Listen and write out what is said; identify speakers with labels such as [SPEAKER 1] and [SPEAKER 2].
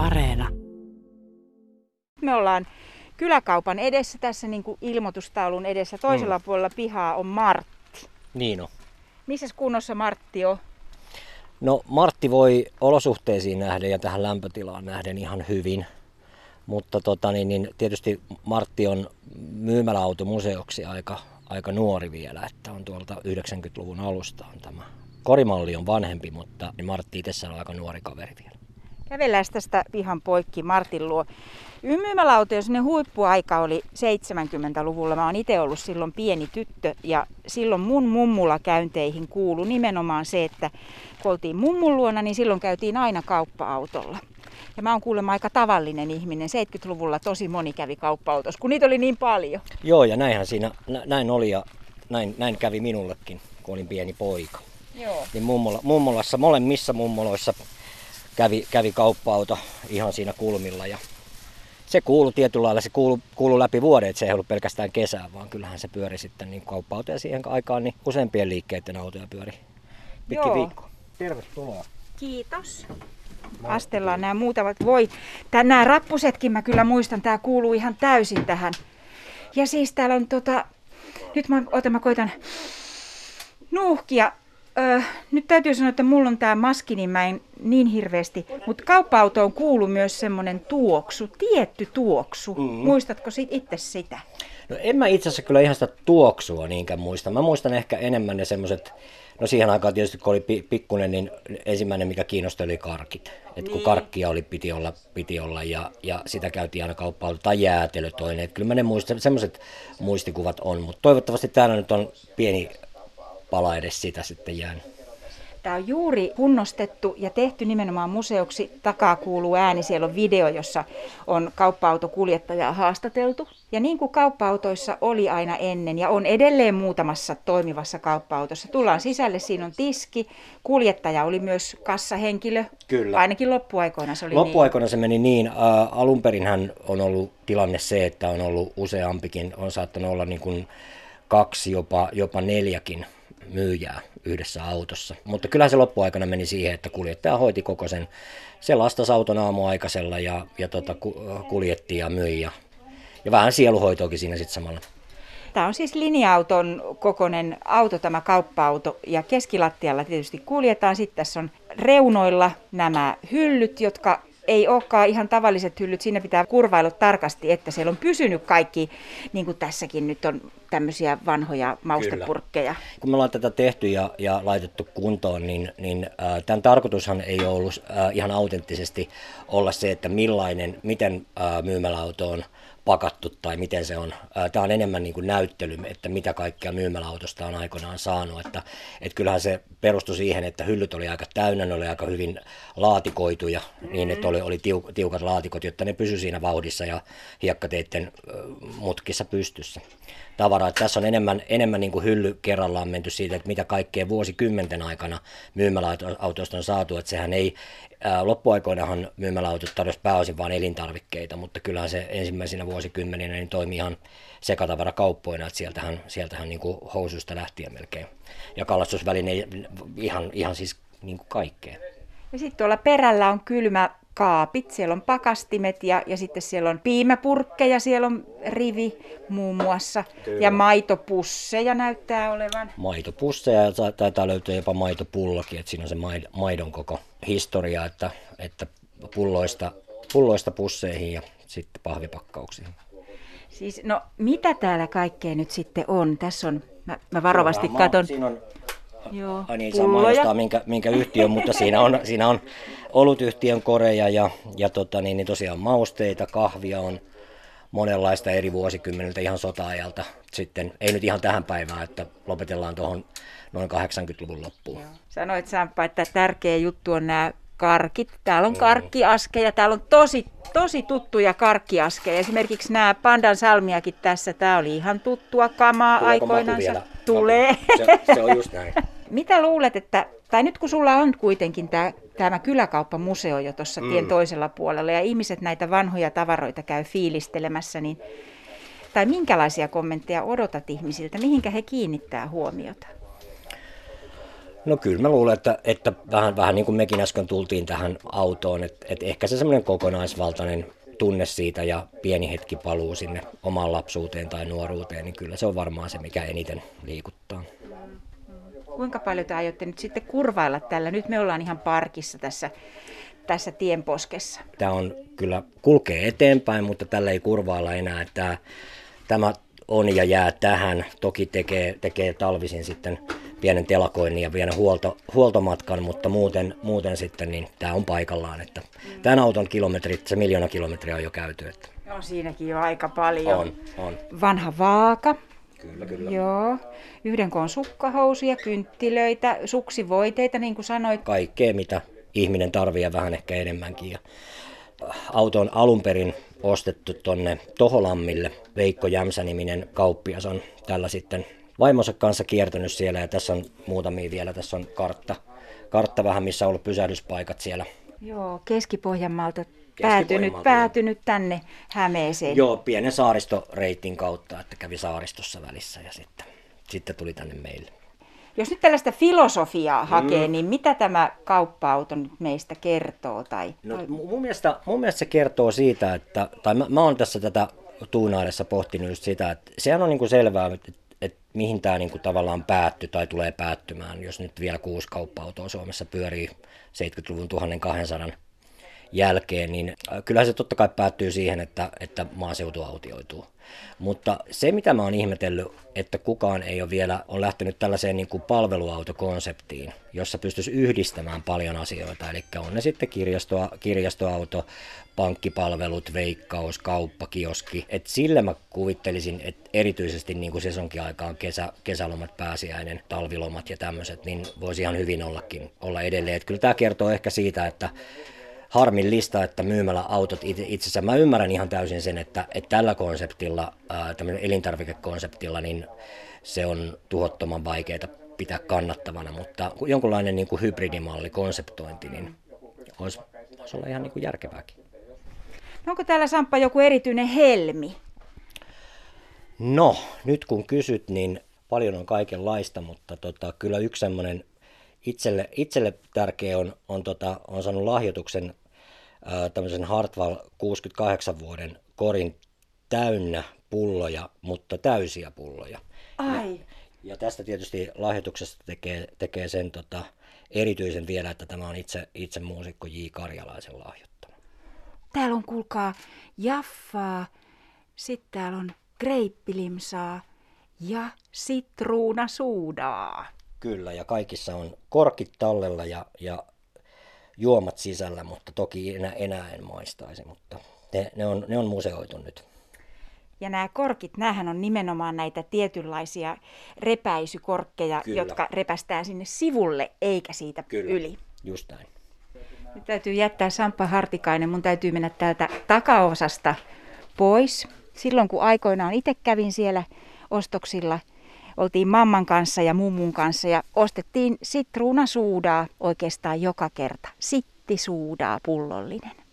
[SPEAKER 1] Areena.
[SPEAKER 2] Me ollaan kyläkaupan edessä tässä niin kuin ilmoitustaulun edessä. Toisella mm. puolella pihaa on Martti.
[SPEAKER 3] Niin on.
[SPEAKER 2] Missä kunnossa Martti on?
[SPEAKER 3] No Martti voi olosuhteisiin nähden ja tähän lämpötilaan nähden ihan hyvin. Mutta tota, niin, niin tietysti Martti on myymäläautomuseoksi aika, aika nuori vielä, että on tuolta 90-luvun alusta on tämä. Korimalli on vanhempi, mutta Martti itse on aika nuori kaveri vielä.
[SPEAKER 2] Kävellään tästä pihan poikki Martin luo. Ymmyymäläautojen sinne huippuaika oli 70-luvulla. Mä oon itse ollut silloin pieni tyttö ja silloin mun mummulla käynteihin kuulu nimenomaan se, että kun oltiin mummun luona, niin silloin käytiin aina kauppa-autolla. Ja mä oon kuulemma aika tavallinen ihminen. 70-luvulla tosi moni kävi kauppa-autossa, kun niitä oli niin paljon.
[SPEAKER 3] Joo, ja näinhän siinä, näin oli ja näin, näin kävi minullekin, kun olin pieni poika.
[SPEAKER 2] Joo.
[SPEAKER 3] Niin mummola, mummolassa, molemmissa mummoloissa kävi, kävi kauppa-auto ihan siinä kulmilla ja se kuului tietyllä lailla, se kuului, kuului läpi vuoden, että se ei ollut pelkästään kesää, vaan kyllähän se pyöri sitten niin kauppa ja siihen aikaan niin useampien liikkeiden autoja pyöri pitkin viikkoa. Tervetuloa.
[SPEAKER 2] Kiitos. Astellaan nämä muutamat. Voi, tän, nämä rappusetkin mä kyllä muistan, tämä kuuluu ihan täysin tähän. Ja siis täällä on tota, nyt mä, otan, mä koitan nuuhkia Öö, nyt täytyy sanoa, että mulla on tämä maski, niin mä en niin hirveästi. Mutta kauppa-autoon kuuluu myös semmoinen tuoksu, tietty tuoksu. Mm. Muistatko sit itse sitä?
[SPEAKER 3] No en mä itse asiassa kyllä ihan sitä tuoksua niinkään muista. Mä muistan ehkä enemmän ne semmoiset, no siihen aikaan tietysti kun oli pikkunen, niin ensimmäinen mikä kiinnosti oli karkit. Et kun niin. karkkia oli, piti olla, piti olla ja, ja sitä käytiin aina kauppaa tai jäätelö toinen. Et kyllä mä ne muistan, semmoiset muistikuvat on, mutta toivottavasti täällä nyt on pieni pala edes sitä sitten jäänyt.
[SPEAKER 2] Tämä on juuri kunnostettu ja tehty nimenomaan museoksi. Takaa kuuluu ääni, siellä on video, jossa on kauppa-autokuljettajaa haastateltu. Ja niin kuin kauppa-autoissa oli aina ennen ja on edelleen muutamassa toimivassa kauppa-autossa. Tullaan sisälle, siinä on tiski. Kuljettaja oli myös kassahenkilö.
[SPEAKER 3] Kyllä.
[SPEAKER 2] Ainakin loppuaikoina se oli
[SPEAKER 3] Loppuaikoina
[SPEAKER 2] niin.
[SPEAKER 3] se meni niin. Äh, alun hän on ollut tilanne se, että on ollut useampikin, on saattanut olla niin kuin kaksi, jopa, jopa neljäkin myyjää yhdessä autossa. Mutta kyllä se loppuaikana meni siihen, että kuljettaja hoiti koko sen. Se lastasi auton aamuaikaisella ja, ja tota, kuljetti ja myi ja, ja vähän sieluhoitoakin siinä sitten samalla.
[SPEAKER 2] Tämä on siis linja-auton kokoinen auto, tämä kauppa-auto, ja keskilattialla tietysti kuljetaan. Sitten tässä on reunoilla nämä hyllyt, jotka ei olekaan ihan tavalliset hyllyt, siinä pitää kurvailla tarkasti, että siellä on pysynyt kaikki, niin kuin tässäkin nyt on tämmöisiä vanhoja maustepurkkeja.
[SPEAKER 3] Kyllä. Kun me ollaan tätä tehty ja, ja laitettu kuntoon, niin, niin äh, tämän tarkoitushan ei ollut äh, ihan autenttisesti olla se, että millainen, miten äh, myymäläauto on pakattu tai miten se on. Tämä on enemmän niin kuin näyttely, että mitä kaikkea myymäläautosta on aikoinaan saanut. Että, että kyllähän se perustui siihen, että hyllyt oli aika täynnä, ne oli aika hyvin laatikoituja, mm-hmm. niin että oli, oli tiuk, tiukat laatikot, jotta ne pysy siinä vauhdissa ja hiekkateiden mutkissa pystyssä. Tavaraa. Tässä on enemmän, enemmän niin kuin hylly kerrallaan menty siitä, että mitä kaikkea vuosikymmenten aikana myymäläautoista on saatu, että sehän ei, loppuaikoinahan myymäläautot tarjosi pääosin vain elintarvikkeita, mutta kyllähän se ensimmäisenä vuosikymmeninä niin toimi ihan sekatavarakauppoina, että sieltähän, sieltähän niin kuin housuista lähtien melkein. Ja kalastusväline ihan, ihan siis niin kuin kaikkea.
[SPEAKER 2] Ja sitten tuolla perällä on kylmä kaapit, siellä on pakastimet ja, ja sitten siellä on piimäpurkkeja, siellä on rivi muun muassa. Kyllä. Ja maitopusseja näyttää olevan.
[SPEAKER 3] Maitopusseja ja taitaa löytyä jopa maitopullokin, että siinä on se maidon koko historia, että, että pulloista, pulloista pusseihin ja sitten pahvipakkauksiin.
[SPEAKER 2] Siis no mitä täällä kaikkea nyt sitten on? Tässä on, mä, mä varovasti katon.
[SPEAKER 3] Siinä on Joo, Ai niin, saa mainostaa minkä, minkä yhtiön, mutta siinä on, siinä on olutyhtiön koreja ja, ja tota, niin, niin tosiaan mausteita, kahvia on monenlaista eri vuosikymmeniltä ihan sota-ajalta. Sitten ei nyt ihan tähän päivään, että lopetellaan tuohon noin 80-luvun loppuun. Joo.
[SPEAKER 2] Sanoit Samppa, että tärkeä juttu on nämä karkit. Täällä on karkkiaskeja, täällä on tosi, tosi tuttuja karkkiaskeja. Esimerkiksi nämä pandan salmiakin tässä, tämä oli ihan tuttua kamaa aikoinaan. Tulee.
[SPEAKER 3] Se, se on just näin.
[SPEAKER 2] Mitä luulet, että, tai nyt kun sulla on kuitenkin tämä, tämä kyläkauppamuseo jo tuossa mm. tien toisella puolella ja ihmiset näitä vanhoja tavaroita käy fiilistelemässä, niin tai minkälaisia kommentteja odotat ihmisiltä, mihinkä he kiinnittää huomiota?
[SPEAKER 3] No kyllä mä luulen, että, että vähän, vähän niin kuin mekin äsken tultiin tähän autoon, että, että ehkä se semmoinen kokonaisvaltainen tunne siitä ja pieni hetki paluu sinne omaan lapsuuteen tai nuoruuteen, niin kyllä se on varmaan se, mikä eniten liikuttaa.
[SPEAKER 2] Kuinka paljon te aiotte nyt sitten kurvailla tällä? Nyt me ollaan ihan parkissa tässä, tässä tienposkessa.
[SPEAKER 3] Tämä on kyllä kulkee eteenpäin, mutta tällä ei kurvailla enää. Tämä, tämä on ja jää tähän. Toki tekee, tekee talvisin sitten pienen telakoinnin ja pienen huolto, huoltomatkan, mutta muuten, muuten sitten niin tämä on paikallaan. Että mm. Tämän auton kilometrit, se miljoona kilometriä on jo käyty. Että.
[SPEAKER 2] No siinäkin jo aika paljon.
[SPEAKER 3] On, on.
[SPEAKER 2] Vanha vaaka.
[SPEAKER 3] Kyllä, kyllä.
[SPEAKER 2] Joo. Yhden koon sukkahousuja, kynttilöitä, suksivoiteita, niin kuin sanoit.
[SPEAKER 3] Kaikkea, mitä ihminen tarvii ja vähän ehkä enemmänkin. Ja auto on alun perin ostettu tonne Toholammille. Veikko Jämsä-niminen kauppias on tällä sitten vaimonsa kanssa kiertänyt siellä ja tässä on muutamia vielä. Tässä on kartta, kartta vähän, missä on ollut pysähdyspaikat siellä.
[SPEAKER 2] Joo, Keski-Pohjanmaalta päätynyt, päätynyt tänne Hämeeseen.
[SPEAKER 3] Joo, pienen saaristoreitin kautta, että kävi saaristossa välissä ja sitten, sitten tuli tänne meille.
[SPEAKER 2] Jos nyt tällaista filosofiaa hakee, mm. niin mitä tämä kauppa-auto nyt meistä kertoo? Tai,
[SPEAKER 3] no, mun, mielestä, mun mielestä se kertoo siitä, että, tai mä, mä oon tässä tätä tuunaidessa pohtinut just sitä, että sehän on niin kuin selvää, että, että mihin tämä niin kuin tavallaan päättyy tai tulee päättymään, jos nyt vielä kuusi kauppa-autoa Suomessa pyörii 70-luvun 1200 jälkeen, niin äh, kyllä se totta kai päättyy siihen, että, että maaseutu autioituu. Mutta se, mitä mä oon ihmetellyt, että kukaan ei ole vielä on lähtenyt tällaiseen niin kuin palveluautokonseptiin, jossa pystyisi yhdistämään paljon asioita. Eli on ne sitten kirjasto, kirjastoauto, pankkipalvelut, veikkaus, kauppa, kioski. Et sillä mä kuvittelisin, että erityisesti niin kuin sesonkiaikaan kesä, kesälomat, pääsiäinen, talvilomat ja tämmöiset, niin voisi ihan hyvin ollakin olla edelleen. Et kyllä tämä kertoo ehkä siitä, että harmillista, että myymällä autot itse asiassa, mä ymmärrän ihan täysin sen, että, että tällä konseptilla, tämmöinen elintarvikekonseptilla, niin se on tuhottoman vaikeaa pitää kannattavana, mutta jonkunlainen niin kuin hybridimalli, konseptointi, niin olisi, voisi olla ihan niin kuin järkevääkin.
[SPEAKER 2] No onko täällä Samppa joku erityinen helmi?
[SPEAKER 3] No, nyt kun kysyt, niin paljon on kaikenlaista, mutta tota, kyllä yksi semmoinen itselle, itselle tärkeä on, on, tota, on saanut lahjoituksen tämmöisen Hartwall 68 vuoden korin täynnä pulloja, mutta täysiä pulloja.
[SPEAKER 2] Ai.
[SPEAKER 3] Ja, ja tästä tietysti lahjoituksesta tekee, tekee sen tota, erityisen vielä, että tämä on itse, itse muusikko J. Karjalaisen lahjoittama.
[SPEAKER 2] Täällä on, kuulkaa, Jaffaa, sitten täällä on greippilimsaa ja sitruunasuudaa.
[SPEAKER 3] Kyllä, ja kaikissa on korkit tallella ja, ja juomat sisällä, mutta toki enää, enää en maistaisi, mutta ne, ne, on, ne on museoitu nyt.
[SPEAKER 2] Ja nämä korkit, näähän on nimenomaan näitä tietynlaisia repäisykorkkeja, Kyllä. jotka repästään sinne sivulle eikä siitä
[SPEAKER 3] Kyllä.
[SPEAKER 2] yli.
[SPEAKER 3] just näin.
[SPEAKER 2] Nyt täytyy jättää Samppa Hartikainen, mun täytyy mennä täältä takaosasta pois. Silloin kun aikoinaan itse kävin siellä ostoksilla, oltiin mamman kanssa ja mummun kanssa ja ostettiin sitruunasuudaa oikeastaan joka kerta. Sittisuudaa pullollinen.